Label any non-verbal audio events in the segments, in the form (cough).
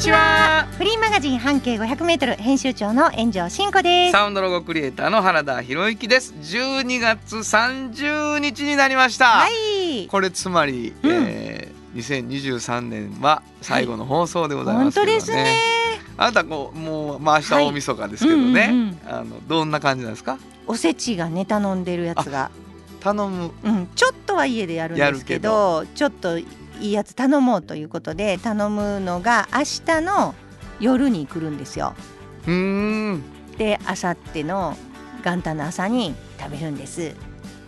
ちは。フリーマガジン半径500メートル編集長の炎上真子です。サウンドロゴクリエイターの原田博之です。12月30日になりました、はい。これつまり、うん。えー2023年は最後の放送でございま本すけどね、当ですね。あなたこうもうまあ明日は大晦日ですけどね、はいうんうん。あのどんな感じなんですか？おせちがね頼んでるやつが、頼む。うん、ちょっとは家でやるんですけど、ちょっといいやつ頼もうということで頼むのが明日の夜に来るんですよ。うーん。で明後日の元旦の朝に食べるんです。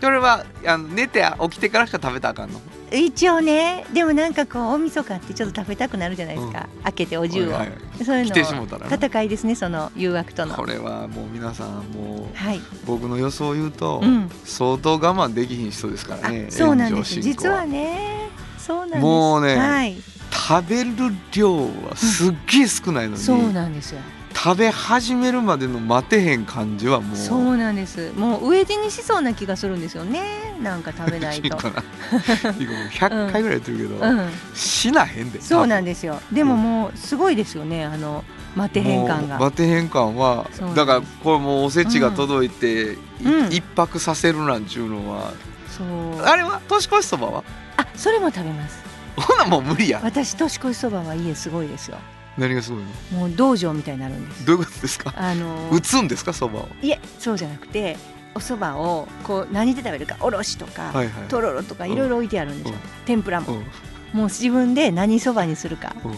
それはあの寝て起きてからしか食べたらあかんの？一応ねでもなんかこう大晦日ってちょっと食べたくなるじゃないですか、開けてお重を、はいはい。そういうの戦いですねその誘惑との。これはもう皆さんもうはい、僕の予想を言うと、うん、相当我慢できひん人ですからね。あそうなんです。実はねそうなんです。もうねはい、食べる量はすっげえ少ないのに、そうなんですよ。食べ始めるまでの待てへん感じはもう。そうなんです。もう飢え死にしそうな気がするんですよね。なんか食べないと。(laughs) かな。て (laughs) いうかも。う100回ぐらいやってるけど、うん。死なへんで。そうなんですよ。でももうすごいですよね。あの待てへん感が。待てへん感はだからこれもうおせちが届いて、いうん。一泊させるなんちゅうのは、そう。あれは年越しそばは？あそれも食べます。ほなもう無理や。私年越しそばは家すごいですよ。何がすごいの？もう道場みたいになるんです。どういうことですか？あの打つんですかそばを？いえそうじゃなくてお蕎麦をこう何で食べるかおろしとか、はいはい。とろろとかいろいろ置いてあるんですよ、うん。天ぷらも、うん。もう自分で何そばにするか。うん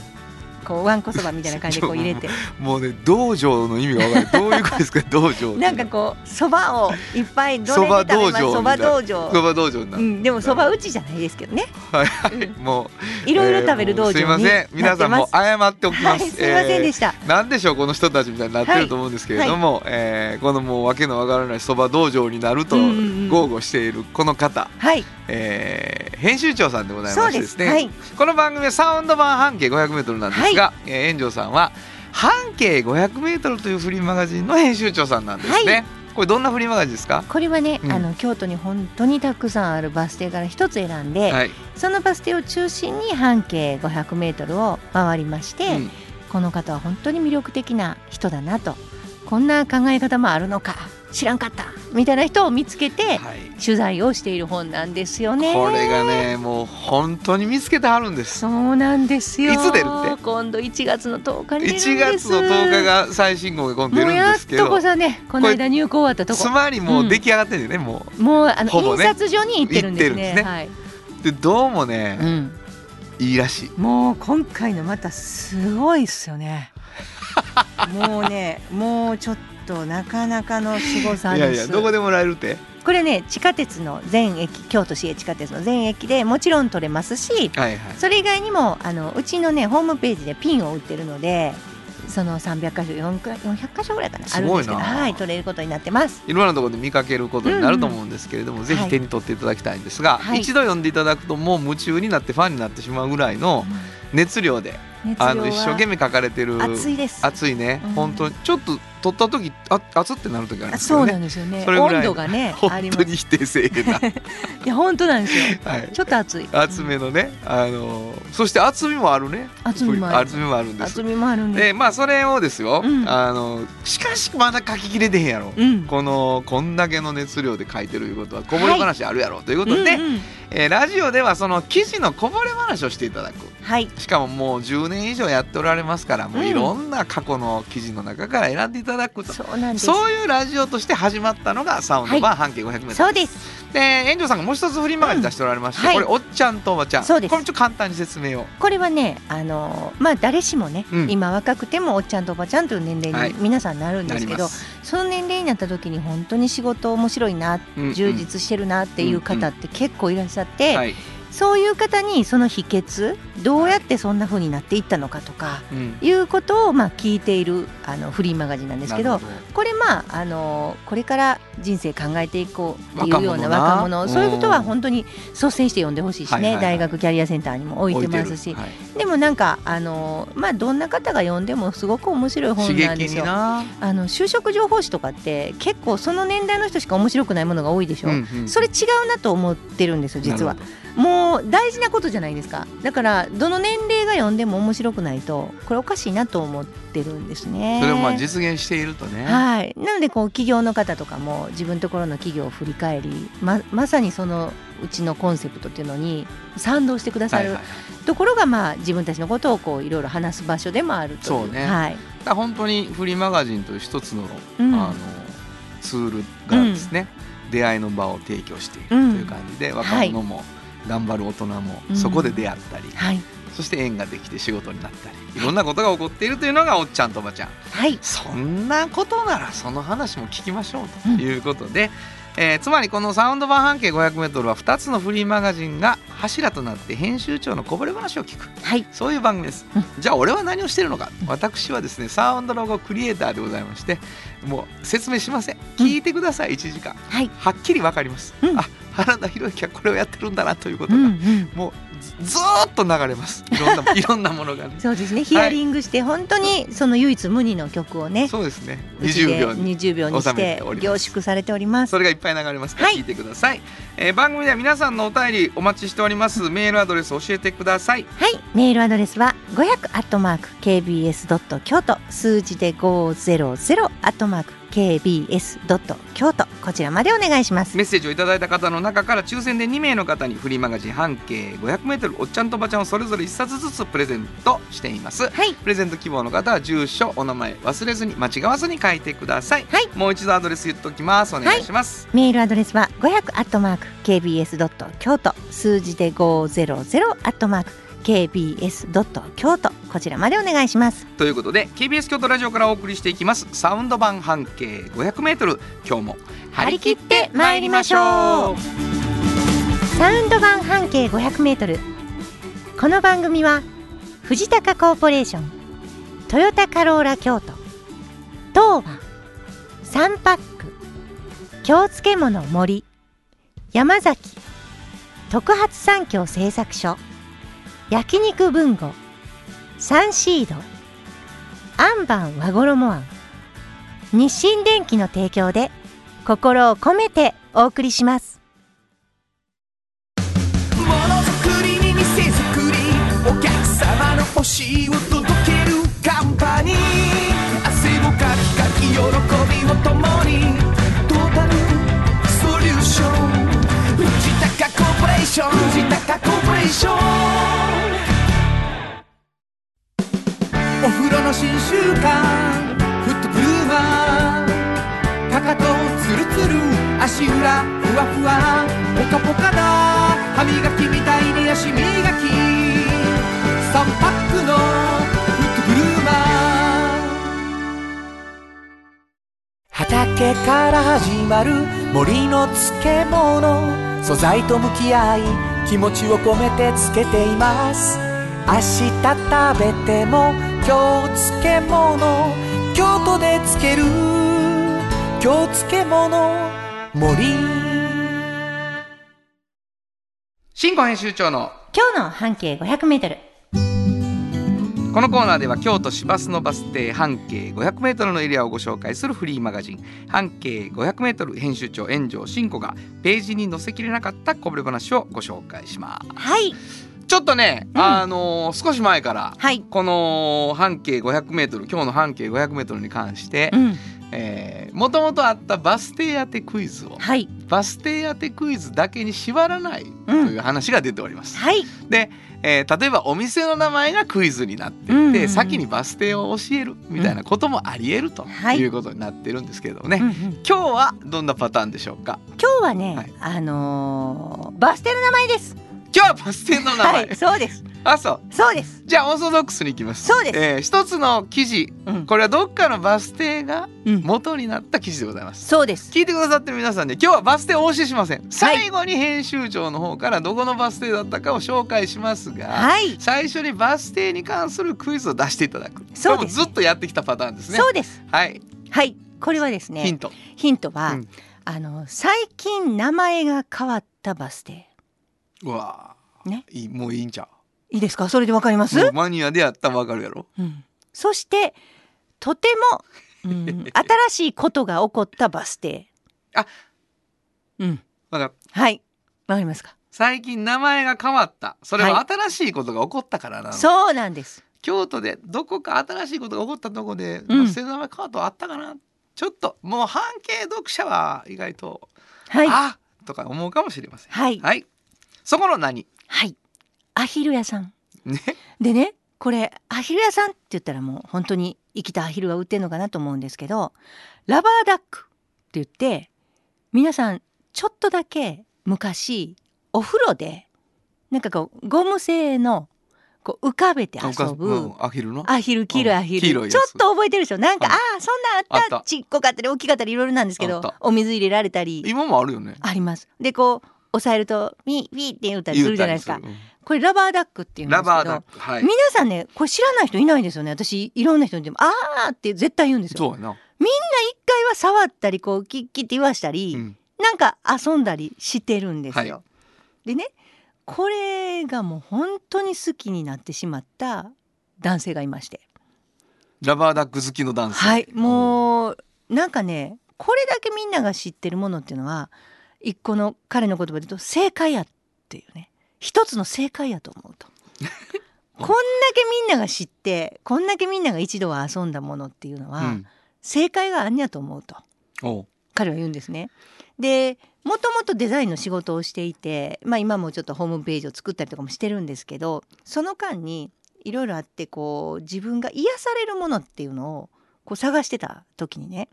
こうわんこそばみたいな感じでこう入れて。もうね道場の意味が分かるどういうことですか？道場なんかこうそばをいっぱいどれで食べそば道場そば道場。うん、でもそば打ちじゃないですけどね。はいはい、うん。もういろいろ食べる道場にえーすいません。皆さんも謝っておきます、はいすいませんでした、えーなんでしょう？この人たちみたいになってると思うんですけれども、えーこのもうわけのわからないそば道場になると豪語しているこの方、はい。えー編集長さんでございましてですね。はい。この番組はサウンド版半径 500m なんですが、えー炎上さんは半径 500m というフリーマガジンの編集長さんなんですね、はい。これどんなフリーマガジンですか？これはね、うん。あの京都に本当にたくさんあるバス停から一つ選んで、はい、そのバス停を中心に半径500メートルを回りまして、うん。この方は本当に魅力的な人だなとこんな考え方もあるのか知らんかったみたいな人を見つけてはい取材をしている本なんですよね。これがねもう本当に見つけてはるんですそうなんですよ。いつ出るって？今度1月の10日に出るんです。1月の10日が最新号が今度出るんですけどとこさねこの間入稿終わったとこ。つまりもう出来上がってんでね、ももうあの、ね印刷所に行ってるんですね。ねはい。うでどうもね、うん。いいらしいもう今回のまたすごいっすよね。(laughs) もうね、もうちょっとなかなかの凄さいです。やいやどこでもらえるって？これね、地下鉄の全駅、京都市営地下鉄の全駅でもちろん取れますし、はいはいそれ以外にもあのうちのねホームページでピンを売ってるので。その300箇所4か400箇所ぐらいかなあるんですけど、はい、取れることになってます。いろんなところで見かけることになると思うんですけれども、ぜはいひ手に取っていただきたいんですが、はい一度読んでいただくともう夢中になってファンになってしまうぐらいの熱量で、熱量はあの一生懸命書かれてる暑いです。熱いね、うん本当にちょっと撮った時あ熱ってなる時あるんあそうなですよね。んですよね。温度がねあ本。当に否定せえな、(laughs) いや本当なんですよ。はい、ちょっと暑い。厚めのね、あのそして厚みもあるね。厚みもある。厚みもあるんです。厚みもあるんで。でまあそれをですよ、うん。あのしかしまだ書ききれてへんやろ、うん。このこんだけの熱量で書いてるいうことはこぼれ話あるやろ、ということで、うんうんえーラジオではその記事のこぼれ話をしていただく。はい。しかももう10年以上やっておられますからもううん。いろんな過去の記事の中から選んでいただくと、そうなんです。そういうラジオとして始まったのがサウンドバー半径 500m、そうです。で園長さんがもう一つフリーマガジン出しておられまして、うんはい。これおっちゃんとおばちゃん。そうです。これちょっと簡単に説明を。これはね、あのまあ誰しもね、うん。今若くてもおっちゃんとおばちゃんという年齢はい。に皆さんなるんなですけど、ります、その年齢になった時に本当に仕事面白いな、うんうん。充実してるなっていう方って結構いらっしゃって、はいそういう方にその秘訣どうやってそんな風になっていったのかとかうん。いうことをまあ聞いているあのフリーマガジンなんですけどこれまああのこれから人生考えていこうっていうような若者そういうことはうん。本当に率先して読んでほしいしね、大学キャリアセンターにも置いてますしでもなんかあのまあどんな方が読んでもすごく面白い本なんですよ。あの就職情報誌とかって結構その年代の人しか面白くないものが多いでしょ、うんうん。それ違うなと思ってるんですよ実は。もう大事なことじゃないですか。だからどの年齢が読んでも面白くないとこれおかしいなと思ってるんですね。それをまあ実現しているとね、はい、なのでこう企業の方とかも自分のところの企業を振り返りままさにそのうちのコンセプトっていうのに賛同してくださるところがまあ自分たちのことをこういろいろ話す場所でもあるという。そうね。はい。だ本当にフリーマガジンという一つの,、うん。あのツールがですね、出会いの場を提供しているという感じで、若者も頑張る大人もうん。そこで出会ったり、はいそして縁ができて仕事になったりいろんなことが起こっているというのがおっちゃんとおばちゃん。はい。そんなことならその話も聞きましょうということで、えーつまりこのサウンド版半径 500m は2つのフリーマガジンが柱となって編集長のこぼれ話を聞く。はい。そういう番組です、じゃあ俺は何をしてるのか。私はですねサウンドロゴクリエイターでございましてもう説明しません。聞いてください、1時間。はい。はっきり分かります、うん。あ原田博之はこれをやってるんだなということが、うんうん。もうずっと流れます。いろんな (laughs) いろんなものがね。そうですね。ヒアリングして本当にその唯一無二の曲をねそうですね。うちで20秒に20秒にして凝縮されております。それがいっぱい流れますからはい。聞いてください、えー番組では皆さんのお便りお待ちしております。メールアドレス教えてください。はい、メールアドレスは500アットマーク kbs ドット京都数字で500アットマーク kbs ドット京都こちらまでお願いします。メッセージをいただいた方の中から抽選で2名の方にフリーマガジン半径 500m おっちゃんとおばちゃんをそれぞれ1冊ずつプレゼントしています。はい、プレゼント希望の方は住所お名前忘れずに間違わずに書いてください、はい。もう一度アドレス言っときます。お願いします、メールアドレスは500アットマーク kbs ドット京都数字で500アットマーク kbs ドット京都こちらまでお願いします。ということで KBS 京都ラジオからお送りしていきますサウンド版半径 500m 今日も張り切って参りましょうサウンド版半径500メートル。この番組は藤高コーポレーション、トヨタカローラ京都、東和、サンパック、京漬物森、山崎、特発産業製作所、焼肉文吾、サンシード、アンバン和衣あん、日清電機の提供で心を込めてお送りします。ものづくりに店づくりお客様の欲しいを届けるカンパニー汗をかきかき喜びを共に高コーポレーション藤高コーポレーションお風呂の新習慣フットブルーマーかかとツルツル足裏ふわふわポカポカだ歯磨きみたいに足磨き3パックのフットブルーマー畑から始まる森の漬物。素材と向き合い気持ちを込めて漬けています。明日食べても今日漬物。京都で漬ける。京漬物。森。新語編集長の。今日の半径500メートル。このコーナーでは京都市バスのバス停半径 500m のエリアをご紹介するフリーマガジン。半径 500m 編集長炎上真子がページに載せきれなかったこぼれ話をご紹介します。はい、ちょっとね、うん。あのー少し前からはい、この半径 500m 今日の半径 500m に関してうん、もともとあったバス停当てクイズをはい、バス停当てクイズだけに縛らないという話が出ております。はい、で、えー例えばお店の名前がクイズになっていて、うん。うんうん先にバス停を教えるみたいなこともありえるとはい。いうことになってるんですけれどもね、うんうん。今日はどんなパターンでしょうか？今日はね、はい。あのーバス停の名前です。今日はバス停の名前、はい、そうです。(laughs) あそう。そうです。じゃあオーソドックスに行きます。そうです。えー一つの記事。うん、これはどっかのバス停がうん、元になった記事でございます。そうです。聞いてくださってる皆さんね今日はバス停をお教えしません最後に編集長の方からどこのバス停だったかを紹介しますが、はい。最初にバス停に関するクイズを出していただく。そうです。これもずっとやってきたパターンですね。そうです。はい、はい。これはですねヒント。ヒントは、うん。あの最近名前が変わったバス停うわー。ね。いいもういいんちゃいいですか？それでわかります、うもうマニアでやったらわかるやろ。うん、そしてとても、うん、(laughs) 新しいことが起こったバス停。あうん。だからはい。わかりますか？最近名前が変わった。それはは新しいことが起こったからなの、そうなんです。京都でどこか新しいことが起こったとこで、うん。バス停の名前変わったのあったかな。ちょっともう半径読者は意外と、はい。あとか思うかもしれません。はい。はいそこの何？はい。アヒル屋さん。ね？でねこれアヒル屋さんって言ったらもう本当に生きたアヒルが売ってるのかなと思うんですけどラバーダックって言って皆さんちょっとだけ昔お風呂でなんかこうゴム製のこう浮かべて遊ぶうんアヒルの？アヒル黄色いアヒル、黄色いやつ。ちょっと覚えてるでしょ？なんか、はいああそんなんあったちっこかったり大きかったりいろいろなんですけどお水入れられたり。今もあるよね。あります。でこう押さえるとミーミーって言うたりする。じゃないですか。これラバーダックっていうんですけどはい。皆さんねこれ知らない人いないですよね。私いろんな人にでも「あー」って絶対言うんですよ。そうやな、一回は触ったりこうキッキッって言わしたり、うん、なんか遊んだりしてるんですよ。はでねこれがもう本当に好きになってしまった男性がいまして。ラバーダック好きの男性。はい。もうなんかねこれだけみんなが知ってるものっていうのは一個の彼の言葉で言うと正解やっていうね。一つの正解やと思うと。(laughs) こんだけみんなが知ってこんだけみんなが一度は遊んだものっていうのは、うん。正解があんやと思うと。彼は言うんですね。でもともとデザインの仕事をしていて、まあ、今もちょっとホームページを作ったりとかもしてるんですけどその間にいろいろあってこう自分が癒されるものっていうのをこう探してた時にね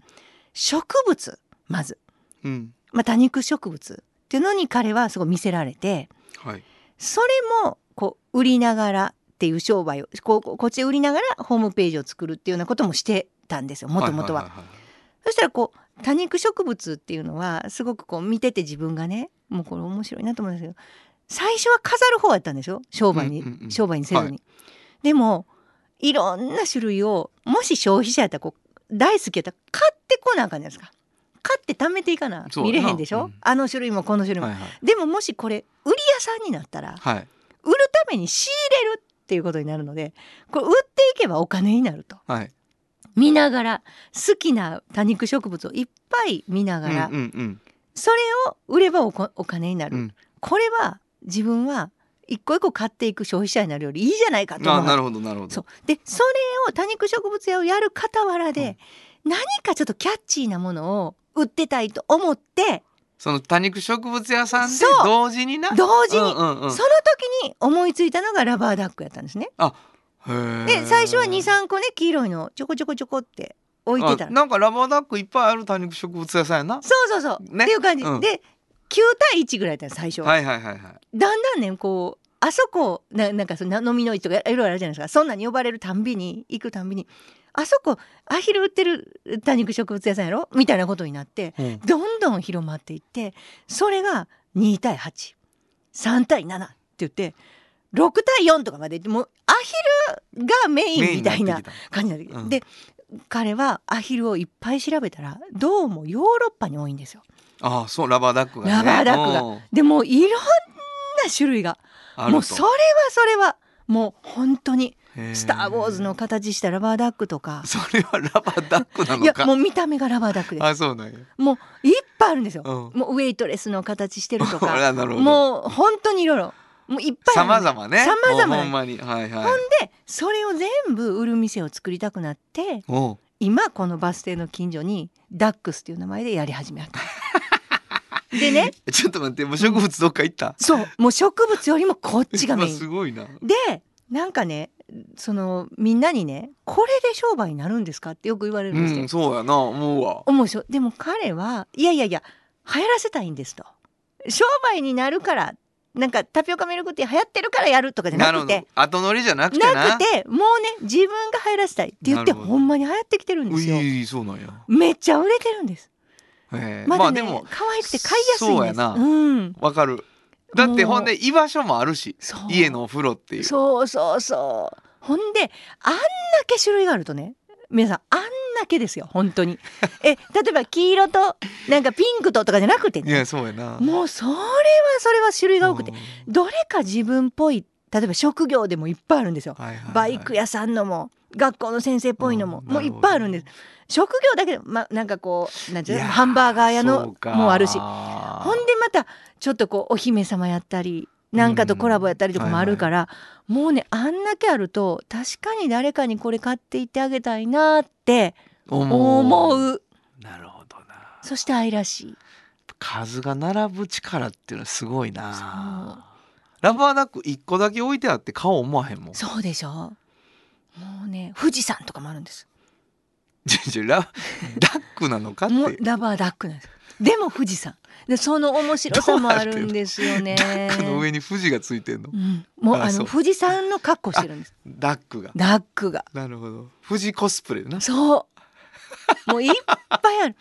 植物まず、うんまあ、多肉植物っていうのに彼はすごい見せられてはいそれもこう売りながらっていう商売をこうこっちで売りながらホームページを作るっていうようなこともしてたんですよもともとは。そしたらこう多肉植物っていうのはすごくこう見てて自分がねもうこれ面白いなと思うんですけど最初は飾る方やったんでしょ商売に、うんうんうん商売にせずに。はいでもいろんな種類をもし消費者やったらこう大好きやったら買ってこなあかんじゃないですか。買って貯めていかな見れへんでしょ、うん。あの種類もこの種類も。はいはい。でももしこれ売り屋さんになったらはい。売るために仕入れるっていうことになるのでこれ売っていけばお金になると。はい。見ながら好きな多肉植物をいっぱい見ながら、うんうんそれを売ればお金になる、うん。これは自分は一個一個買っていく消費者になるよりいいじゃないかうんと思う。あなるほどなるほど。そう。でそれを多肉植物屋をやる傍らで、何かちょっとキャッチーなものを売ってたいと思ってその多肉植物屋さんで同時にな？同時に、うんうんうん。その時に思いついたのがラバーダックやったんですね。へー。で最初は23個ね黄色いのちょこちょこちょこって置いてたなんかラバーダックいっぱいある多肉植物屋さんやな。そうそうそう、ね。っていう感じ、うん。で9対1ぐらいだったの最初は。はいはいはいはい。だんだんねこうあそこななんかその飲みの市とかいろいろあるじゃないですか。そんなに呼ばれるたんびに行くたんびにあそこアヒル売ってる多肉植物屋さんやろ？みたいなことになってうん。どんどん広まっていってそれが2対83対7って言って6対4とかまでもうアヒルがメインみたいな感じになってうん。で彼はアヒルをいっぱい調べたらどうもヨーロッパに多いんですよ。たああそうラバーダックがね。ラバーダックが。うん。でもういろんな種類が。もうそれはそれはもう本当にへ「スター・ウォーズ」の形したラバーダックとか。それはラバーダックないのか。やもう見た目がラバーダックです。あそうなんや。もういっぱいあるんですよ、うん。もうウェイトレスの形してると (laughs) あかもう本当にいろいろもういっぱいあさる。まざまね。様々もうほんまに。はいはい。ほんでそれを全部売る店を作りたくなって今このバス停の近所にダックスっていう名前でやり始めた。(laughs) でね。ちょっと待ってもう植物どっか行った？そう。もう植物よりもこっちがメイン。(laughs) すごいな。でなんかねそのみんなにね「これで商売になるんですか?」ってよく言われるんですよ。うんそうやな。思うわ。思うでしょ？でも彼はいやいやいや流行らせたいんですと。商売になるからっなんかタピオカミルクティー流行ってるからやるとかじゃなくて。後乗りじゃなくてな。なくてもうね自分が流行らせたいって言ってほんまに流行ってきてるんですよ。ういそうなんや。めっちゃ売れてるんです。まだね、まあでも可愛くて買いやすいんです。そうやな。うん。わかるだってほんで居場所もあるし家のお風呂っていう。そうそうそう。ほんであんだけ種類があるとね皆さんあんだけですよ本当に。(laughs) え例えば黄色となんかピンクととかじゃなくていねやそうやな。もうそれはそれは種類が多くてうん。どれか自分っぽい例えば職業でもいっぱいあるんですよ。はいはいはい。バイク屋さんのも学校の先生っぽいのもうんもういっぱいあるんです。職業だけでまなんかこうなんていうハンバーガー屋そのもあるし。ほんでまたちょっとこうお姫様やったりなんかとコラボやったりとかもあるから、もうねあんだけあると確かに誰かにこれ買っていってあげたいなって思う。なるほどな。そして愛らしい。数が並ぶ力っていうのはすごいな。ラバーダック一個だけ置いてあって顔思わへんもん。そうでしょもうね富士山とかもあるんです。ラダックなのかって。もうラバーダックなんです。でも富士山。でその面白さもあるんですよね。ダックの上に富士がついてんの。うん、もうあの富士山の格好してるんです。ダックが。ダックが。なるほど。富士コスプレな。そう。もういっぱいある。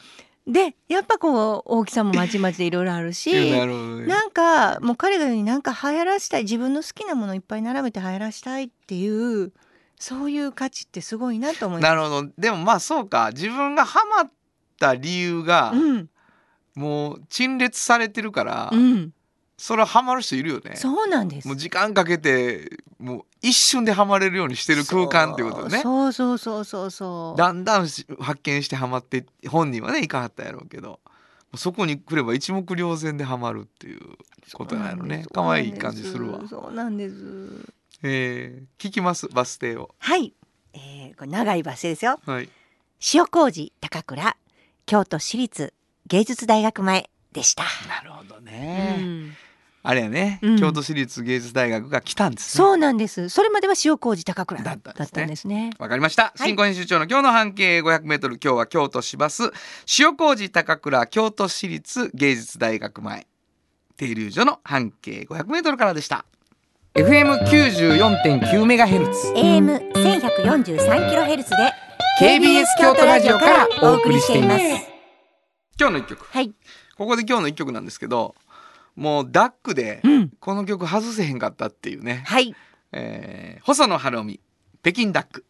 でやっぱこう大きさもまちまちでいろいろあるしなね。なんかもう彼が言うになんか流行らしたい自分の好きなものをいっぱい並べて流行らしたいっていうそういう価値ってすごいなと思います。なるほど。でもまあそうか。自分がハマった理由がうん。もう陳列されてるから、うん、それはハマる人いるよね。そうなんです。もう時間かけてもう一瞬でハマれるようにしてる空間っていうことだね。そうそうそうそうそう。だんだんし発見してハマって本人はねいかはったやろうけどそこに来れば一目瞭然でハマるっていうことなのね。可愛い感じするわ。そうなんです。えー、聞きますバス停を。はい、えー、これ長いバス停ですよ。はい。塩麹高倉京都市立芸術大学前でした。なるほどうね、ん。あれやね、うん。京都市立芸術大学が来たんですね。そうなんです。それまでは塩麹高倉だったんですね。ですね。わかりました、はい。新婚編集長の今日の半径500メートル今日は京都市バス。塩麹高倉京都市立芸術大学前。停留所の半径500メートルからでした FM94.9 メガヘルツ AM 千百四十三キロヘルツで KBS 京都ラジオからお送りしています今日の一曲はい。ここで今日の一曲なんですけどもうダックでうん。この曲外せへんかったっていうね、はい。えー細野晴臣北京ダック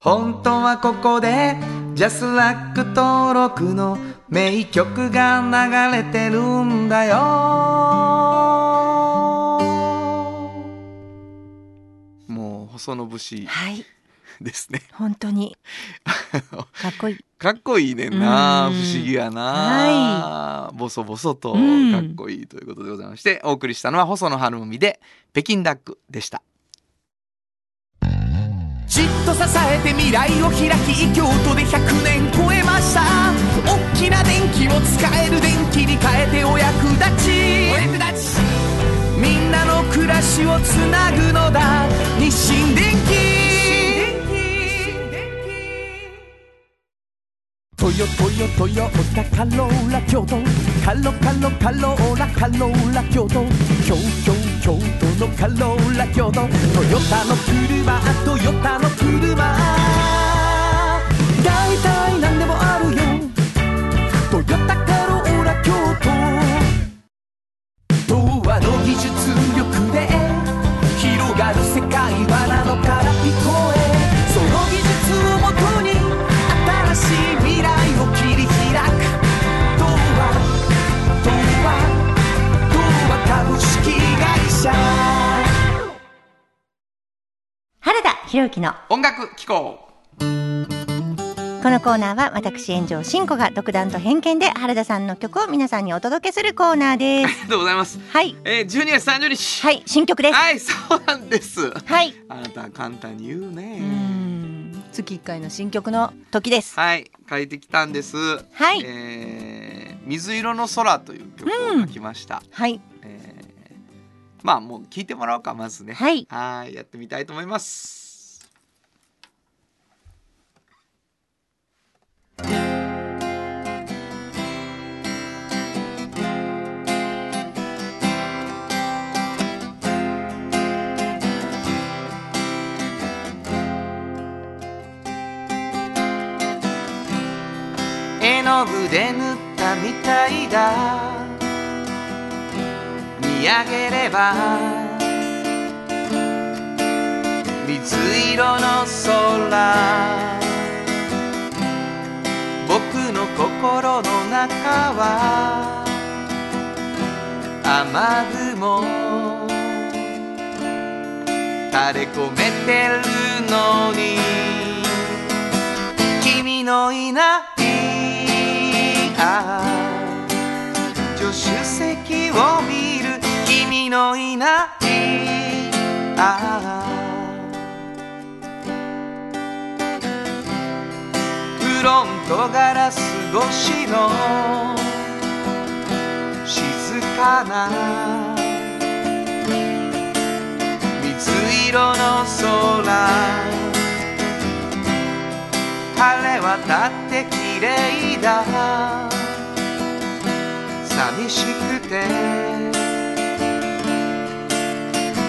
本当はここでジャスラック登録の名曲が流れてるんだよ細野節。はい。ですね。本当に。かっこいい。かっこいいねんな。うん。不思議やな、ボソボソとかうん。っこいいということでございましてお送りしたのは細野晴臣で北京ダックでした。じっと支えて未来を開き京都で100年超えました。大きな電気を使える電気に変えてお役立ち。お役立ち。みんなの暮らしをつなぐのだ。日清電気トヨトヨトヨタカローラ京都。カロカロカローラカローラ京都。京京京都のカローラ京都。トヨタの車トヨタの車。だいたいなんでもあるよ。トヨタカローラ京都。童話の技術。原田博之の音楽機構このコーナーは私炎上真子が独断と偏見で原田さんの曲を皆さんにお届けするコーナーであす。りがとうございます。はい。えー、12月30日。はい、新曲です。はい、そうなんです。はい。あなた簡単に言ううね。ん。月1回の新曲の時です。はい、書いてきたんです。はいえー水色の空という曲を書きました。はい。えーまあもう聞いてもらおうかまずね。はい。はい、やってみたいと思います。絵の具で塗ったみたいだ。見上げれば水色の空。の心の中は雨雲。垂れ込めてるのに君のいないあ。あ助手席を見る君のいないああ。フロントガラス越しの静かな水色の空。晴れ渡って綺麗だ。寂しくて。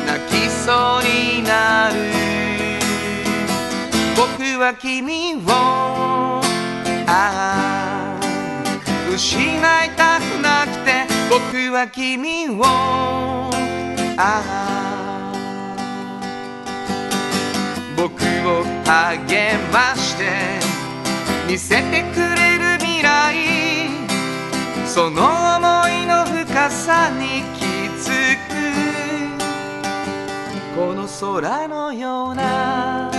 泣きそうになる。僕は君を失いたくなくて僕は君をああ。僕を励まして見せてくれる未来。その想いの深さに気づく。この空のような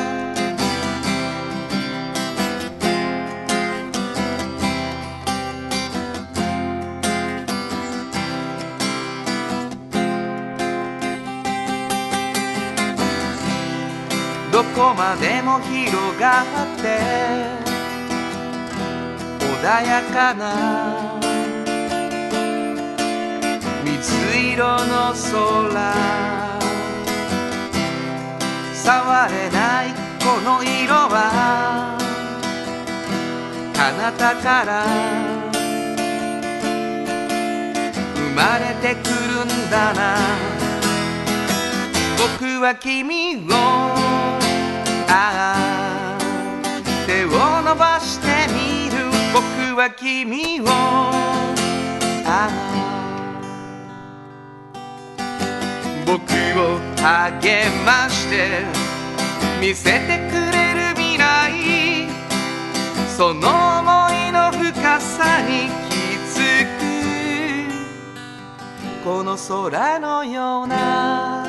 どこまでも広がって穏やかな水色の空触れないこの色は彼方から生まれてくるんだな。僕は君をああ。手を伸ばしてみる僕は君を。ああ。僕を励まして見せてくれる未来。その想いの深さに気づく。この空のような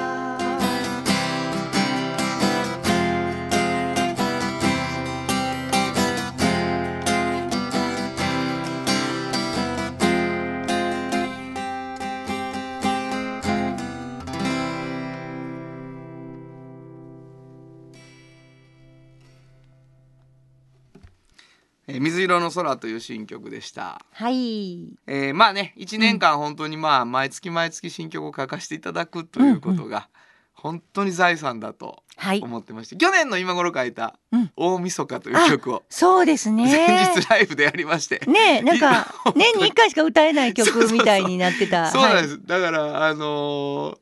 えー水色の空という新曲でした。はい。えーまあね1年間本当にまあ毎月毎月新曲を書かせていただくということが本当に財産だとはい。思ってまして去年の今頃書いたうん「大晦日」という曲をそうですね。前日ライブでやりまして。ねえ、なんか (laughs) 年に一回しか歌えない曲みたいになってた。。そうなんですす、だからあの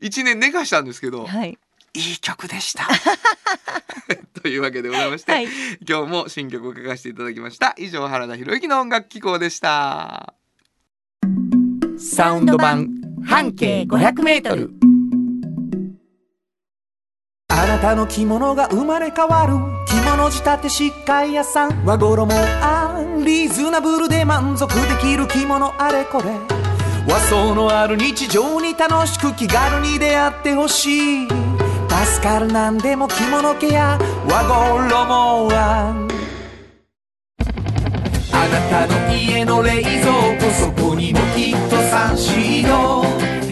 ー、1年寝かしたんですけど、はい。いい曲でした。(laughs) というわけでございまして、はい。今日も新曲を書かせていただきました。以上原田博之の音楽機構でした。サウンド版半径500メートル。あなたの着物が生まれ変わる。着物仕立て疾患屋さん。和衣あリーズナブルで満足できる着物あれこれ。和装のある日常に楽しく気軽に出会ってほしい助かるなんでも着物ケア和衣はあなたの家の冷蔵庫そこにもきっとサンシード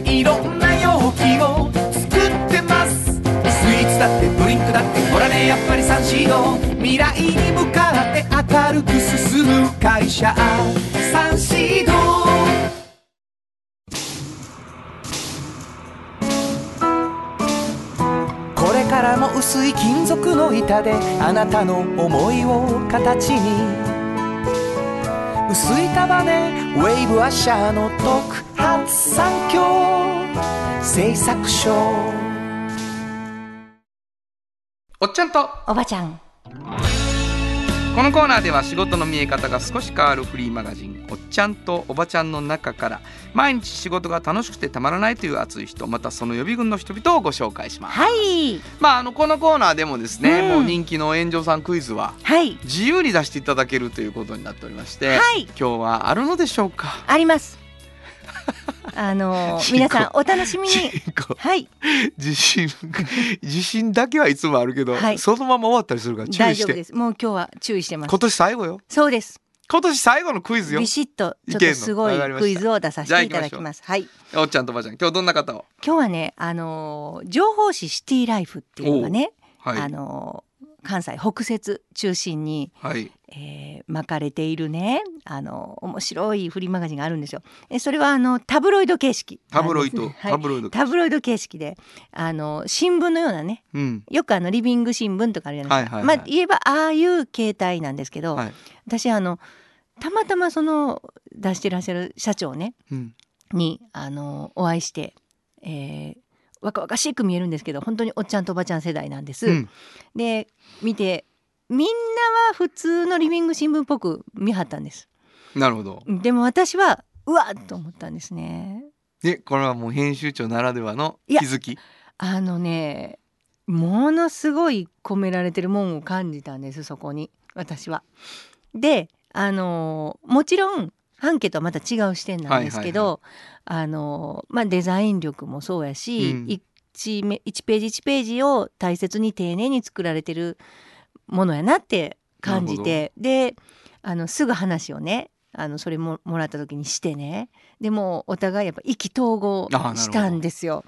いろんな容器を作ってます。スイーツだってドリンクだってほらねやっぱりサンシード未来に向かって明るく進む会社。サンシードからも薄い金属の板であなたの思いを形に。薄い束ねウェーブアッシャーの特発産業製作所おっちゃんと。おばちゃん。このコーナーでは仕事の見え方が少し変わるフリーマガジン「おっちゃんとおばちゃん」の中から毎日仕事が楽しくてたまらないという熱い人またその予備軍の人々をご紹介します。はい。まああのこのコーナーでもですね、うん。もう人気の炎上さんクイズははい。自由に出していただけるということになっておりまして、はい。今日はあるのでしょうか？あります。(laughs) あのー皆さんお楽しみに。はい。自信自信だけはいつもあるけど、はい。そのまま終わったりするから注大意して。丈夫です。もう今日は注意してます。今年最後よ。そうです今年最後のクイズよ。ビシッとちょっとすごいクイズを出させていただきます。はい。おっちゃんとおばちゃん今日どんな方を？今日はねあのー情報誌シティライフっていうのがね、はい。あのー関西北摂中心にはい。えー巻かれているね。あの面白いフリーマガジンがあるんですよ。えそれはあのタブロイド形式タブロイド、はい。タブロイドタブロイド形式であの新聞のようなねうん。よくあのリビング新聞とかあるじゃないですか、はいはいはい。まあ言えばああいう形態なんですけど、はい。私あのたまたまその出してらっしゃる社長ねうん。にあのお会いして、えー若々しく見えるんですけど本当におっちゃんとおばちゃん世代なんです。うん。で見てみんなは普通のリビング新聞っぽく見張ったんです。なるほど。でも私はうわっと思ったんですね。でこれはもう編集長ならではの気づき？あのねものすごい込められてるもんを感じたんですそこに。私は。であのもちろん半家とはまた違う視点なんですけど、あのまあデザイン力もそうやし、うん。一め1ページ1ページを大切に丁寧に作られてるものやなって感じてであのすぐ話をねあのそれももらった時にしてね。でもお互いやっぱ意気投合したんですよ。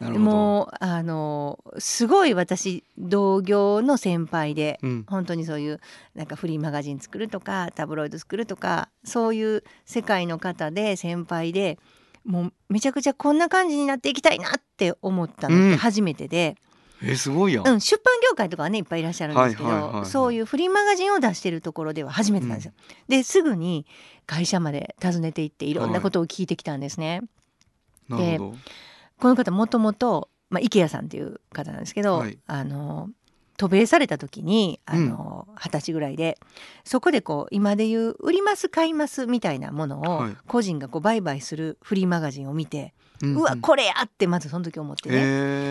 もうあのすごい私同業の先輩でうん。本当にそういうなんかフリーマガジン作るとかタブロイド作るとかそういう世界の方で先輩でもうめちゃくちゃこんな感じになっていきたいなって思ったのっうん。て初めてで、えすごいやん、うん出版業界とかはねいっぱいいらっしゃるんですけど、はいはいはいはい。そういうフリーマガジンを出してるところでは初めてなんですよ。ですぐに会社まで訪ねて行っていろんなことを聞いてきたんですね。なるほどこの方もともと、まあ、池谷さんっていう方なんですけど、はい。あの渡米された時にあの二十、歳ぐらいでそこでこう今で言う売ります買いますみたいなものをはい。個人がこう売買するフリーマガジンを見て、うん。うわこれやってまずその時思ってね、へ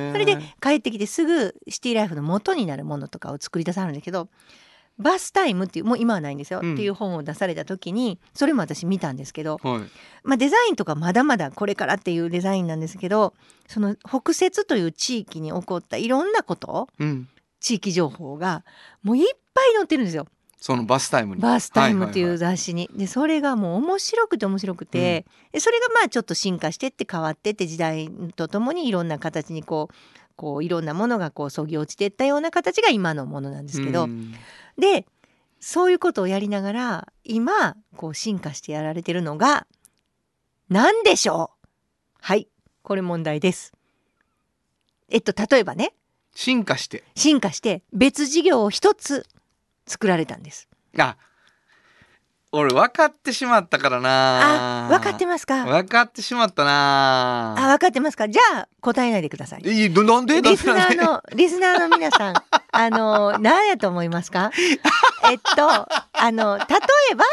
ー。それで帰ってきてすぐシティライフの元になるものとかを作り出さはるんだけどバスタイムっていうもう今はないんですよ、うん。っていう本を出された時にそれも私見たんですけど、はい。まあ、デザインとかまだまだこれからっていうデザインなんですけどその北摂という地域に起こったいろんなことうん。地域情報がもういっぱい載ってるんですよ。そのバスタイムに。バースタイムっていうはは雑誌に。でそれがもう面白くて面白くて、でそれがまあちょっと進化してって変わってって時代とともにいろんな形にこうこういろんなものがこうそぎ落ちていったような形が今のものなんですけど、うんでそういうことをやりながら今こう進化してやられてるのが何でしょう？はいこれ問題です。えっと例えばね進化して進化して別事業を一つ作られたんです。あ俺分かってしまったからな。あ分かってますか？分かってしまったな。あ分かってますか？じゃあ答えないでください。いいどなんで？リスナーのリスナーの皆さん (laughs) あの何やと思いますか？えっとあの例えば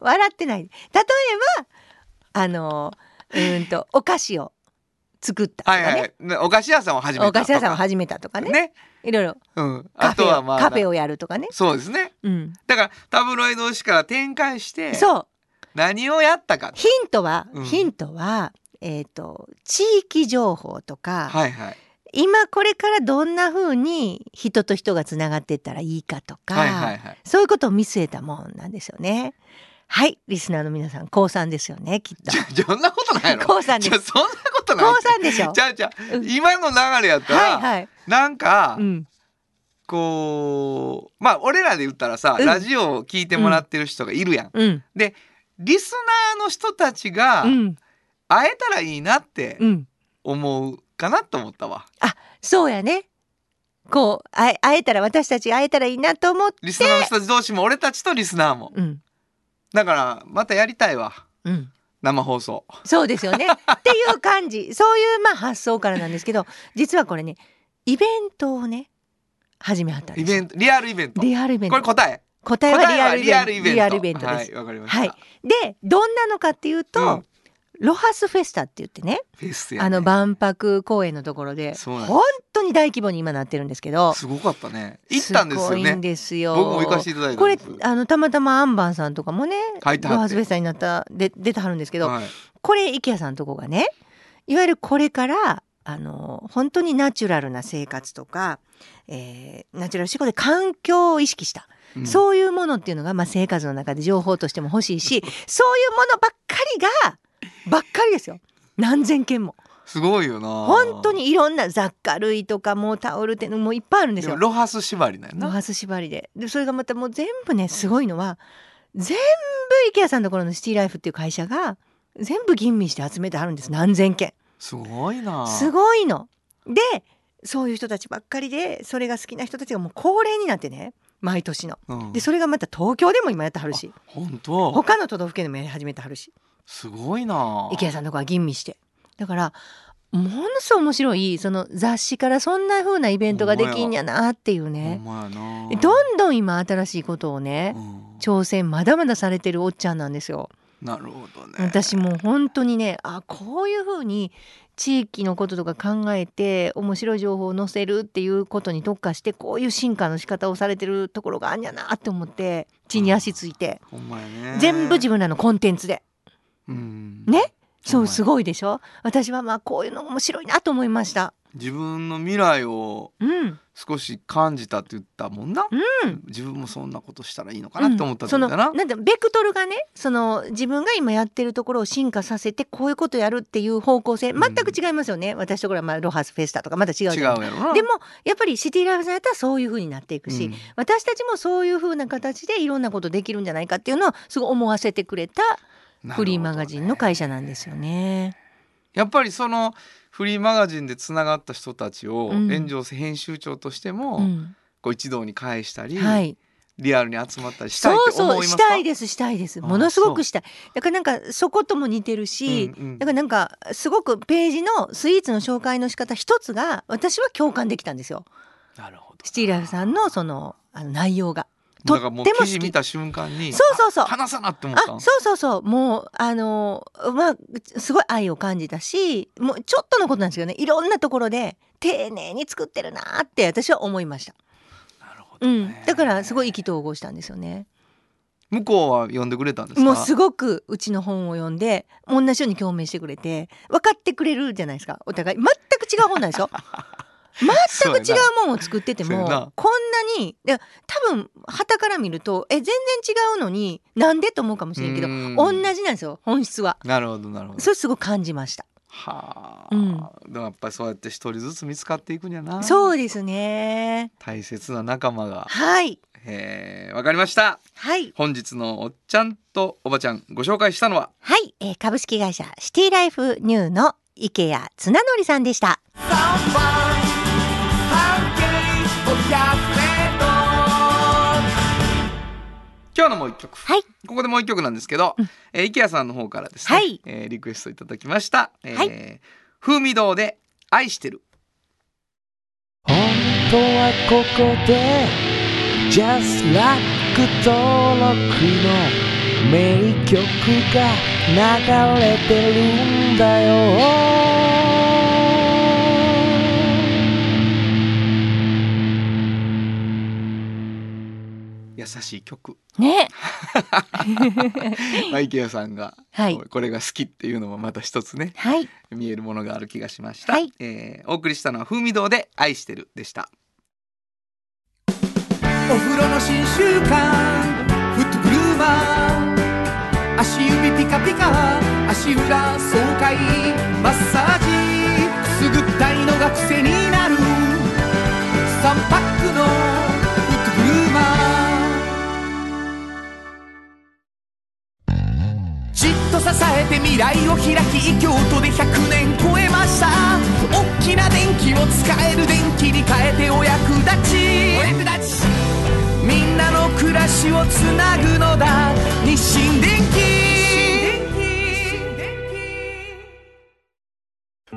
(laughs) 笑ってない。例えばあのうーんとお菓子を作ったとかね、はいはいねお菓子屋さんを始めたお菓子屋さんをめ始めたとかね。ねいろいろうんあとはまあカフェをやるとかね、そうですね。うん、だからタブロイド紙から展開してそう。何をやったか。ヒントは、うん。ヒントはえっ、と地域情報とか、はいはい。今これからどんな風に人と人がつながっていったらいいかとか、はいはいはい。そういうことを見据えたもんなんですよね。はい、リスナーの皆さん、高三ですよね、きっとじ。ゃそんなことないの？高三ですじゃそんなことない高三でしょ？じゃあじゃあうん今の流れやったら、はいはい。なんか、うん、こうまあ俺らで言ったらさ、うんラジオを聞いてもらってる人がいるやん。うん、リスナーの人たちがうん、会えたらいいなってうん。思うかなと思ったわ。そうやね。こう、会えたら、私たちが会えたらいいなと思って。リスナーの人たち同士も俺たちとリスナーも。うん、だからまたやりたいわうん。生放送。そうですよね。っていう感じ。(laughs) そういう、まあ、発想からなんですけど、実はこれね、イベントをね、始めはったんですよ。イベントリアルイベント。リアルイベント。これ答え答えはリアルイベントリアルイベント。はいわかりました、はいでどんなのかっていうと、うんロハスフェスタって言ってねね。あの万博公園のところで本当に大規模に今なってるんですけどすごかったね。行ったんですよすごいんねですよ。僕も行かせていただいたこれあのたまたまアンバンさんとかもねロハスフェスタになったで出てはるんですけど、はい。これ池谷さんのとこがねいわゆるこれからあの本当にナチュラルな生活とか、えーナチュラル思考で環境を意識した、うん。そういうものっていうのが、まあ、生活の中で情報としても欲しいし (laughs) そういうものばっかりがばっかりですよ。何千件も。すごいよな。本当にいろんな雑貨類とかもうタオルってもういっぱいあるんですよ。ロハス縛りだよな。ロハス縛りで。でそれがまたもう全部ねすごいのは全部池谷さんのところのシティライフっていう会社が全部吟味して集めてあるんです。何千件。すごいな。すごいの。でそういう人たちばっかりでそれが好きな人たちがもう恒例になってね毎年の。うん。でそれがまた東京でも今やってはるし。本当？他の都道府県でもやり始めてはるしすごいな。池谷さんのとこは吟味して。だからものすごい面白いその雑誌からそんな風なイベントができんやなっていうほねどんどん今新しいことをねうん。挑戦まだまだされてるおっちゃんなんですよ。なるほどね。私もう本当にねあこういう風に地域のこととか考えて面白い情報を載せるっていうことに特化してこういう進化の仕方をされてるところがあんやなって思って地に足ついて。ほん全部自分らのコンテンツで。うんね？そうすごいでしょ？私はまあこういうの面白いなと思いました。自分の未来をうん、少し感じたって言ったもんな、うん。自分もそんなことしたらいいのかなって思ったってそのことだな、なんてベクトルがねその自分が今やってるところを進化させてこういうことやるっていう方向性全く違いますよね、私ところはまあロハスフェスタとかまた違う違うやろなでもやっぱりシティライフさんやったらそういう風になっていくし、うん。私たちもそういう風な形でいろんなことできるんじゃないかっていうのをすごい思わせてくれたフリーマガジンの会社なんですよね。やっぱりそのフリーマガジンでつながった人たちをうん。炎上編集長としても、うん。こう一堂に会したり、はい、リアルに集まったりしたいそうって思いますか？そうしたいですしたいです。あものすごくしたい。だからなんかそことも似てるし、うんうん。だからなんかすごくページのスイーツの紹介の仕方一つが私は共感できたんですよ。なるほど。シティライフさんのそのあの内容が。だからもうとっても記事見た瞬間にそうそうそう。あ話さなって思あったそうそうそう。もうあのまあすごい愛を感じたしもうちょっとのことなんですけどね。いろんなところで丁寧に作ってるなって私は思いました、なるほうどね。ん、だからすごい意気投合したんですよね。向こうは読んでくれたんですか？もうすごくうちの本を読んで同じように共鳴してくれて分かってくれるじゃないですか。お互い。全く違う本なんですよ (laughs) 全く違うもんを作っててもこんなにで多分旗から見るとえ全然違うのになんでと思うかもしれんけどうん。同じなんですよ本質は。なるほどなるほど。それすごく感じました。はあ、うん。でもやっぱりそうやって一人ずつ見つかっていくんやな。そうですね。大切な仲間が。はい。えーわかりました。はい。本日のおっちゃんとおばちゃんご紹介したのは？はい、えー株式会社シティライフニューの池谷綱則さんでした今日のもう一曲。はい。ここでもう一曲なんですけど、えー池谷さんの方からですね、はい。えーリクエストいただきました、えーはい。風味堂で愛してる。本当はここで Just Like 登録の名曲が流れてるんだよ優しい曲、ね。まあ、池谷さんが、はい。これが好きっていうのもまた一つねはい。見えるものがある気がしました、はい。えーお送りしたのは風味堂で愛してるでした。お風呂の新習慣フットグルーマー足指ピカピカ足裏爽快マッサージくすぐったいのが癖になるじっと支えて未来を開き京都で100年超えました。大きな電気を使える電気に変えてお役立ち。お役立ち。みんなの暮らしをつなぐのだ。日清電気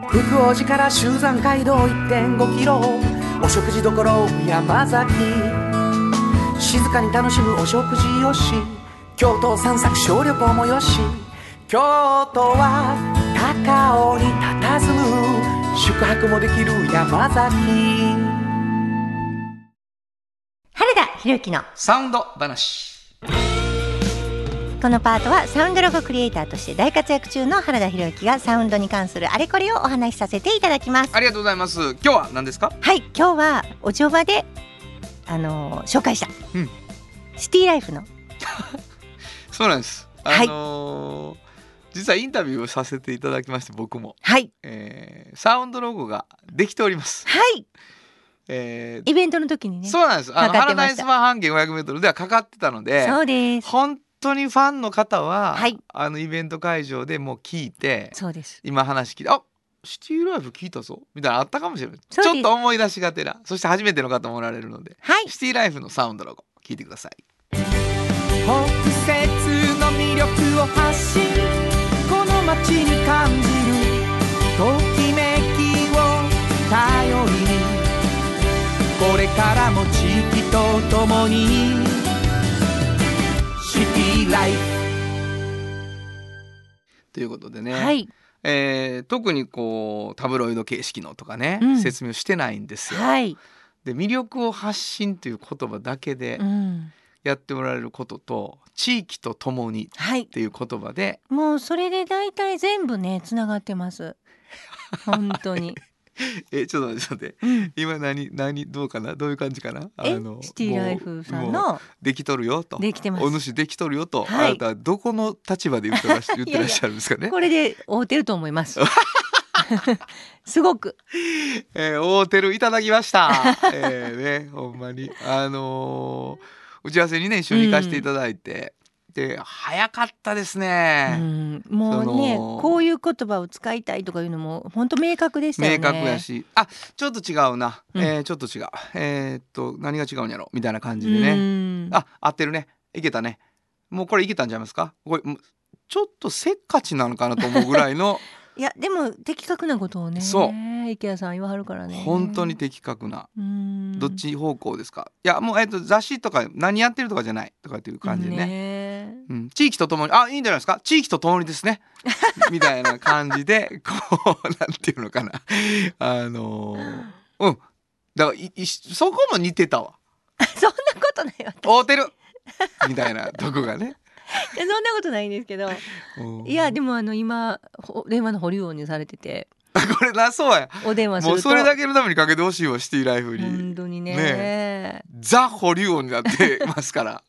福王寺から集山街道1.5キロ。お食事処山崎。静かに楽しむお食事よし。京都を散策小旅行もよし京都は高尾に佇む宿泊もできる山崎。原田博之のサウンド話。このパートはサウンドロゴクリエイターとして大活躍中の原田博之がサウンドに関するあれこれをお話しさせていただきます。ありがとうございます。今日は何ですか？はい今日はお嬢場であのー紹介した、うん。シティライフの (laughs) そうなんです。あはい。のー実はインタビューをさせていただきまして僕も、はい。えーサウンドロゴができております、はい。えーイベントの時にね。そうなんです。あのハラダイスバー半径 500m ではかかってたのでそうです。本当にファンの方は、はい。あのイベント会場でもう聞いてそうです。今話聞いてあシティライフ聞いたぞみたいなのあったかもしれない。ちょっと思い出しがてら。そして初めての方もおられるのではい。シティライフのサウンドロゴ聞いてください。北力を発信この街に感じるときめきを頼りにこれからも地域とともにシティライフということでね、はい。えー特にこうタブロイド形式のとかね、うん。説明をしてないんですよ。はい、で魅力を発信という言葉だけでうん、やっておられることと、地域とともにっはい。ていう言葉で。もうそれで大体全部ねつながってます。本当に、(laughs) えちょっと待ってちょっと待って。うん、今何何どうかな？どういう感じかな？えシティライフさんの？できとるよと。できてます。お主できとるよと、はい。あなたはどこの立場で言ってらっしゃる (laughs) んですかね？これで合うてると思います。(laughs) すごく。えー、大テルいただきました。えー、ね、ほんまに。あのー打ち合わせにね、一緒に行かせていただいて。で、早かったですうね。ん、もうねこういう言葉を使いたいとかいうのも本当明確でしたよね明確やし、あ、ちょっと違うな。うんえーちょっと違う。えーっと、何が違うんやろ？みたいな感じでうね。んあ、合ってるね。いけたね。もうこれいけたんちゃいますか？これ、ちょっとせっかちなのかなと思うぐらいの、いやでも的確なことをねそう。池谷さん言わはるからね。本当に的確な。うん。どっち方向ですか？いや、もう、えーっと、雑誌とか何やってるとかじゃないとかっていう感じでね。ねうん、地域とともにあいいんじゃないですか？地域とともにですね。(laughs) みたいな感じでこうなんていうのかな。あのーうん。だからいいそこも似てたわ。(laughs) そんなことないわ合うてる。みたいなとこがね、(laughs) そんなことないんですけど。うん。いやでもあの今ほ電話の保留音にされてて。(laughs) これなそうや。お電話すると。もうそれだけのためにかけてほしいわシティライフに。本当にね。ねザ保留音になってますから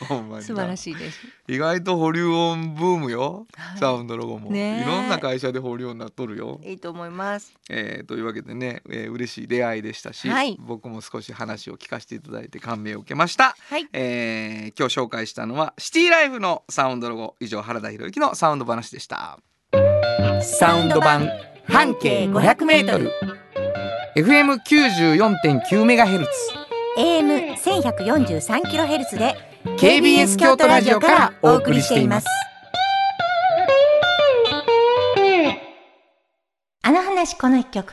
(laughs) 素晴らしいです。意外と保留音ブームよ、はい。サウンドロゴも、ねえ。いろんな会社で保留音になっとるよ。いいと思います。えーというわけでね、えー嬉しい出会いでしたし、はい。僕も少し話を聞かせていただいて感銘を受けました、はい。えー今日紹介したのはシティライフのサウンドロゴ以上原田博之のサウンド話でした。サウンド版半径 500m FM94.9 メガヘルツ。AM 千百四十三キロヘルツで KBS 京都ラジオからお送りしています。あの話この一曲。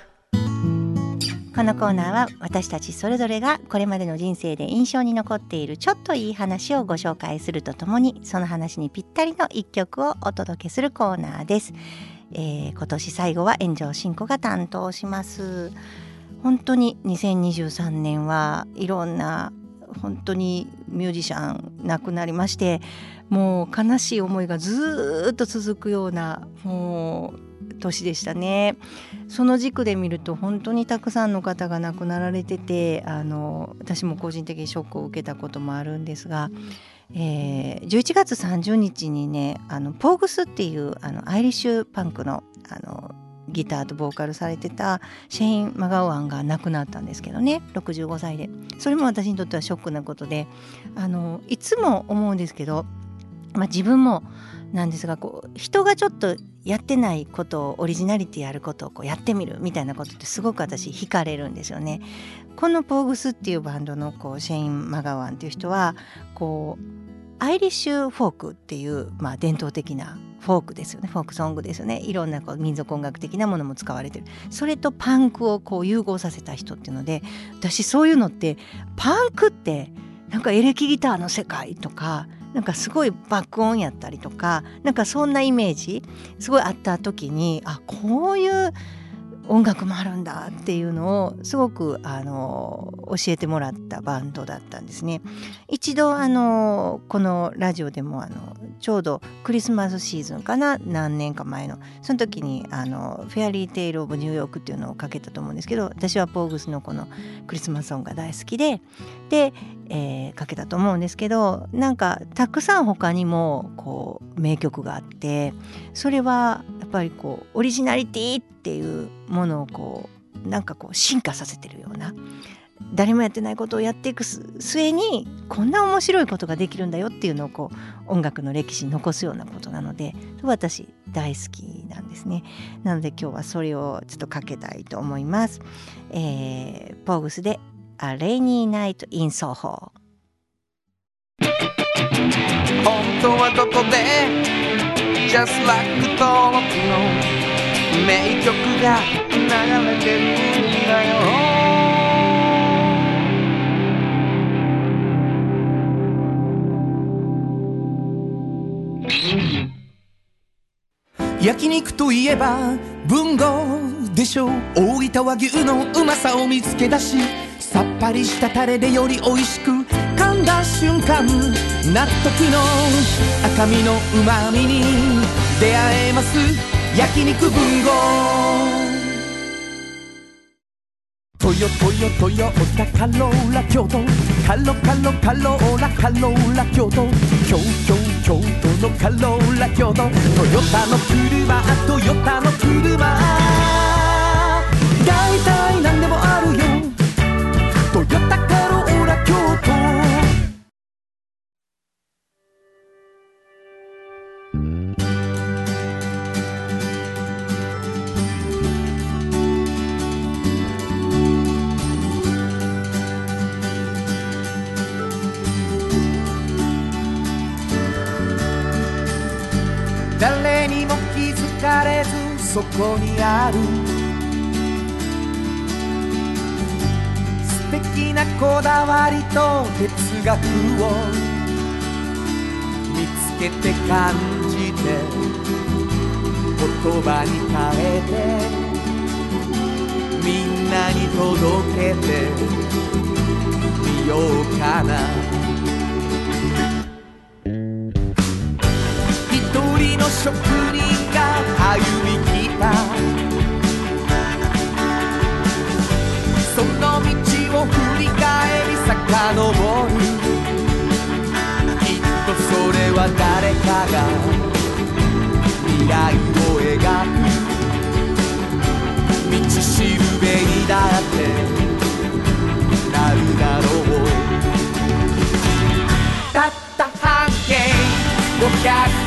このコーナーは私たちそれぞれがこれまでの人生で印象に残っているちょっといい話をご紹介するとともにその話にぴったりの一曲をお届けするコーナーです、えー今年最後は炎上進行が担当します。本当に2023年はいろんな本当にミュージシャン亡くなりましてもう悲しい思いがずっと続くようなもう年でしたね。その軸で見ると本当にたくさんの方が亡くなられててあの私も個人的にショックを受けたこともあるんですが、えー11月30日にねあのポーグスっていうあのアイリッシュパンクのあのギターとボーカルされてたシェイン・マガワンが亡くなったんですけどね。65歳で。それも私にとってはショックなことで。あのいつも思うんですけど、まあ、自分もなんですがこう人がちょっとやってないことをオリジナリティやることをこうやってみるみたいなことってすごく私惹かれるんですよね。このポーグスっていうバンドのこうシェイン・マガワンっていう人はこうアイリッシュフォークっていう、まあ、伝統的なフォークですよね。フォークソングですよね。いろんなこう民族音楽的なものも使われてる。それとパンクをこう融合させた人っていうので私そういうのってパンクってなんかエレキギターの世界とかなんかすごい爆音やったりとかなんかそんなイメージすごいあった時にあこういう音楽もあるんだっていうのをすごくあの教えてもらったバンドだったんですね。一度あのこのラジオでもあのちょうどクリスマスシーズンかな何年か前のその時にあの「フェアリー・テイル・オブ・ニューヨーク」っていうのをかけたと思うんですけど私はポーグスのこのクリスマスソングが大好きでで、えーかけたと思うんですけどなんかたくさん他にもこう名曲があってそれはやっぱりこうオリジナリティっていうものをこうなんかこう進化させてるような誰もやってないことをやっていく末にこんな面白いことができるんだよっていうのをこう音楽の歴史に残すようなことなので私大好きなんですね。なので今日はそれをちょっとかけたいと思います、えー、ポーグスで「A Rainy Night in Soho」本当はどこで？Just like 登録の名曲が流れてるんだよ。焼肉といえば文豪でしょ。う大分和牛のうまさを見つけ出しさっぱりしたタレでより美味しく噛んだ瞬間納得の赤身のうまみに出会えます。焼肉文豪。トヨトヨトヨタカローラ京都。カロカロカローラカローラ京都。京京京都のカローラ京都。トヨタの車トヨタの車。誰にも気づかれずそこにある。素敵なこだわりと哲学を見つけて感じて言葉に変えてみんなに届けてみようかな。職人が歩み来た。その道を振り返り遡る。きっとそれは誰かが未来を描く。道しるべにだってなるだろう。たった半径500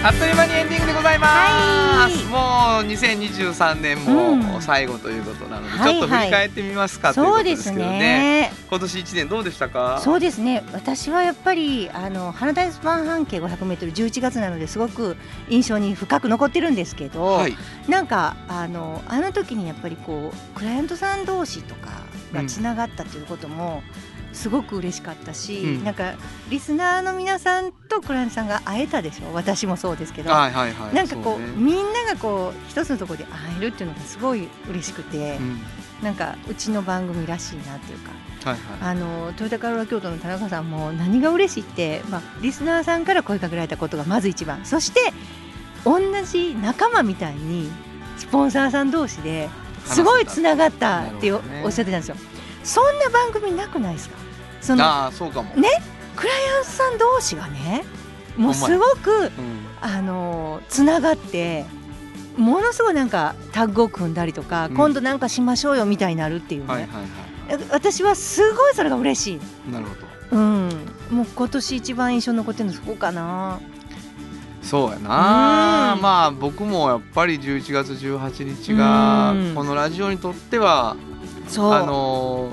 あっという間にエンディングでございます、もう2023年うん。も最後ということなので、はいちょっと振り返ってみますか、というそうでことですすけどね。ね。今年1年どうでしたか？そうですね。私はやっぱりあの花大スパン半径 500m11 月なのですごく印象に深く残ってるんですけど、はい。なんかあのあの時にやっぱりこうクライアントさん同士とかがつながったということもすごく嬉しかったし、うん。なんかリスナーの皆さんとクラントさんが会えたでしょ？私もそうですけど。はいはいはい。なんかこうそね。みんながこう一つのところで会えるっていうのがすごい嬉しくて、うん。なんかうちの番組らしいなっていうか。はいはい。あのトヨタカローラ京都の田中さんも何が嬉しいって、まあ、リスナーさんから声かけられたことがまず一番。そして同じ仲間みたいにスポンサーさん同士ですごいつながったってお,、っしゃってたんですよ。そんな番組なくないですか？そのああそうかも、ねクライアントさん同士がねもうすごくうん。あのつながってものすごいなんかタッグを組んだりとか、うん。今度なんかしましょうよみたいになるっていうね、はいはいはい私はすごいそれが嬉しい。なるほど。うん、もう今年一番印象に残ってるのそこかな。そうやな。うん。まあ僕もやっぱり11月18日がうん。このラジオにとっては。あの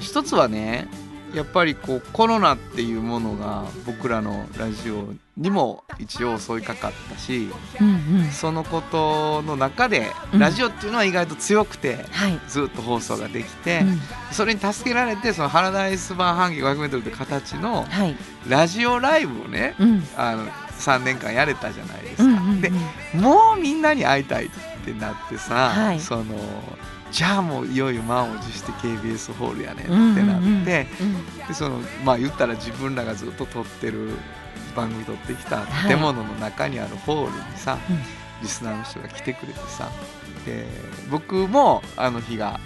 一つはねやっぱりこうコロナっていうものが僕らのラジオにも一応襲いかかったしうんうん。そのことの中でうんラジオっていうのは意外と強くてはい。ずっと放送ができてうんそれに助けられてそのハラダイス版半径 500m って形のはい。ラジオライブをねうん。あの3年間やれたじゃないですか。うんうんうん。でもうみんなに会いたいってなってさ、はいそのじゃあもういよいよ満を持して KBS ホールやねんってなって、でそのまあ言ったら自分らがずっと撮ってる番組撮ってきたはい建物の中にあるホールにさ、うんリスナーの人が来てくれてさで僕もあの日が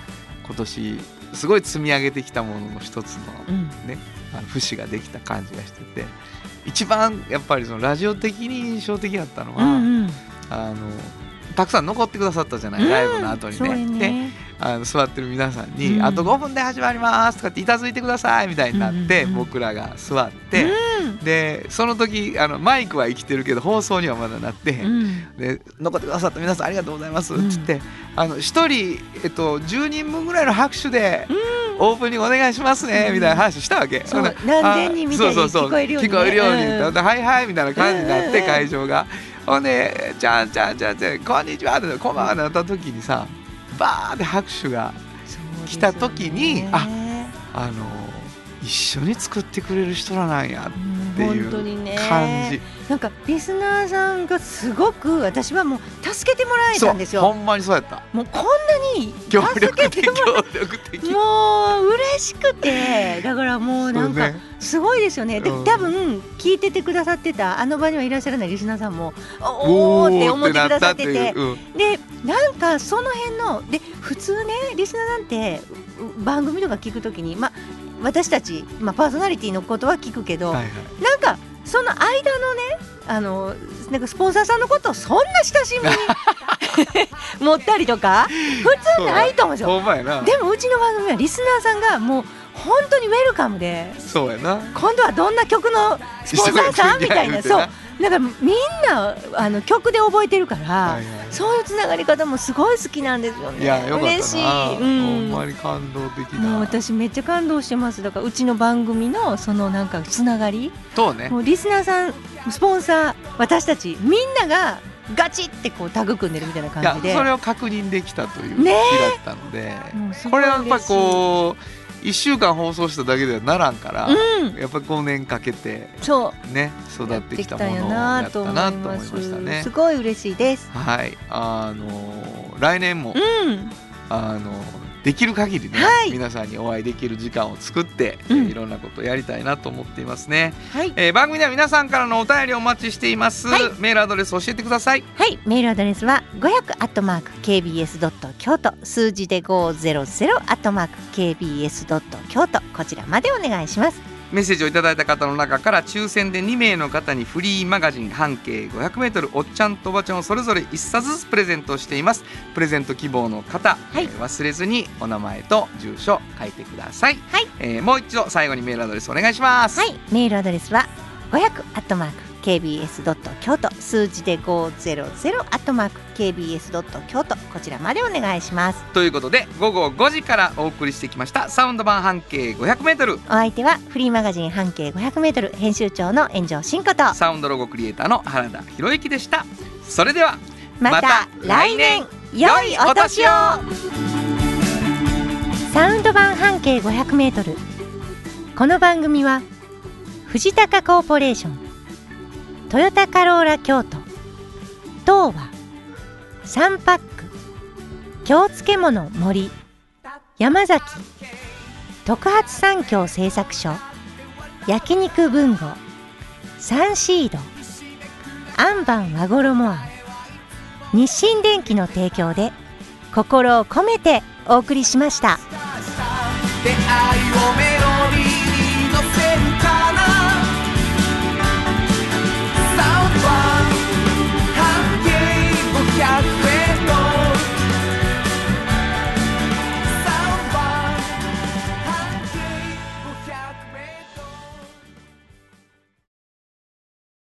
今年すごい積み上げてきたものの一つのうん。ねあの節ができた感じがしてて一番やっぱりそのラジオ的に印象的だったのは、うんうん。あのたくさん残ってくださったじゃない、ライブの後にね。でね。あの座ってる皆さんに、うんあと5分で始まります」とかって「いたづいてください」みたいになって、うんうんうん僕らが座って、うんでその時あのマイクは生きてるけど放送にはまだなってへん、うん。で残ってくださった皆さんありがとうございますっつって、あの1人、えっと、10人分ぐらいの拍手で。オープニングお願いしますね、うんみたいな話したわけ。そうほんで何千人みたいにあそうそうそう聞こえるようにね聞こえるようにうんではいはいみたいな感じになってうん会場が。ほんで「じゃんじゃんじゃんじゃんこんにちは」って「こんばんは」なった時にさバーって拍手が来た時によねああの一緒に作ってくれる人らなんやうんってい本当にねう感じ。なんかリスナーさんがすごく私はもう助けてもらえたんですよ。ほんまにそうやった。もうこんなに協助力的協力的。もう嬉しくて。(laughs) だからもうなんかすごいですよね。でうん。多分聞いててくださってたあの場にはいらっしゃらないリスナーさんもおおーって思ってくださってて。でなんかその辺ので普通ねリスナーなんてう番組とか聞くときにまあ私たち、まあ、パーソナリティのことは聞くけど、はいはい。なんかその間のねあのなんかスポンサーさんのことをそんな親しみに (laughs) 持ったりとか普通ないと思うんですよ。でもうちの番組はリスナーさんがもう本当にウェルカムでそうやな。今度はどんな曲のスポンサーさんみたいなそうなんかみんなあの曲で覚えてるから、はいはいそういうつながり方もすごい好きなんですよね。いやよかったな。嬉しい。ほうんんまに感動的だ。もう私めっちゃ感動してますだからうちの番組のそのなんかつながりそうね。もうリスナーさんスポンサー私たちみんながガチってこうタグ組んでるみたいない感やじでそれを確認できたという日ねだったので、もうすごいこれはやっぱりこう1週間放送しただけではならんから、うん。やっぱり5年かけてそう。ね育ってきたものをややったなと思いなと思いましたねす。ごい嬉しいです。はい、あの来年も、うん。あのできる限りね、はい。皆さんにお会いできる時間を作って、うん。えーいろんなことをやりたいなと思っていますね、はい。えー番組では皆さんからのお便りをお待ちしています、はい。メールアドレス教えてください。はい。メールアドレスは500アットマーク KBS ドット京都。数字で500アットマーク KBS ドット京都。こちらまでお願いしますメッセージをいただいた方の中から抽選で2名の方にフリーマガジン半径 500m おっちゃんとおばちゃんをそれぞれ1冊ずつプレゼントしています。プレゼント希望の方、はい。えー忘れずにお名前と住所書いてください、はい。えーもう一度最後にメールアドレスお願いします、はい。メールアドレスは500アットマーク KBS ドット京都数字で500アットマーク KBS ドット京都こちらまでお願いします。ということで午後5時からお送りしてきましたサウンド版半径 500m お相手はフリーマガジン半径500メートル編集長の炎上真子と。サウンドロゴクリエイターの原田博之でした。それではまた来年。良いお年を。サウンド版半径500メートル。この番組は藤高コーポレーショントヨタカローラ京都。東和サンパック。京漬物森。山崎。特発産業製作所。焼肉文吾サンシード。アンバン和衣あん日清電機の提供で心を込めてお送りしました。出会いを